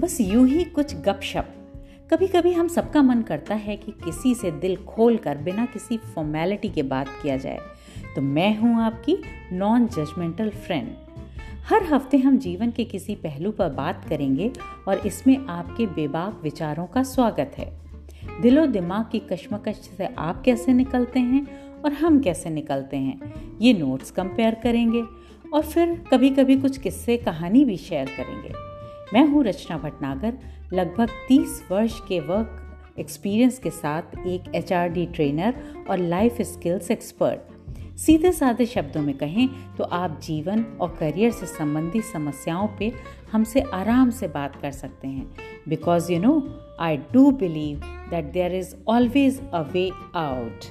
बस यूँ ही कुछ गपशप। कभी कभी हम सबका मन करता है कि किसी से दिल खोल कर बिना किसी फॉर्मेलिटी के बात किया जाए। तो मैं हूँ आपकी नॉन जजमेंटल फ्रेंड हर हफ़्ते हम जीवन के किसी पहलू पर बात करेंगे और इसमें आपके बेबाक विचारों का स्वागत है। दिलो दिमाग की कश्मकश से आप कैसे निकलते हैं और हम कैसे निकलते हैं, ये नोट्स कंपेयर करेंगे और फिर कभी कभी कुछ किस्से कहानी भी शेयर करेंगे। मैं हूँ रचना भटनागर। लगभग 30 वर्ष के वर्क एक्सपीरियंस के साथ एक एचआरडी ट्रेनर और लाइफ स्किल्स एक्सपर्ट सीधे साधे शब्दों में कहें तो आप जीवन और करियर से संबंधित समस्याओं पे हमसे आराम से बात कर सकते हैं। Because you know I do believe that there is always a way out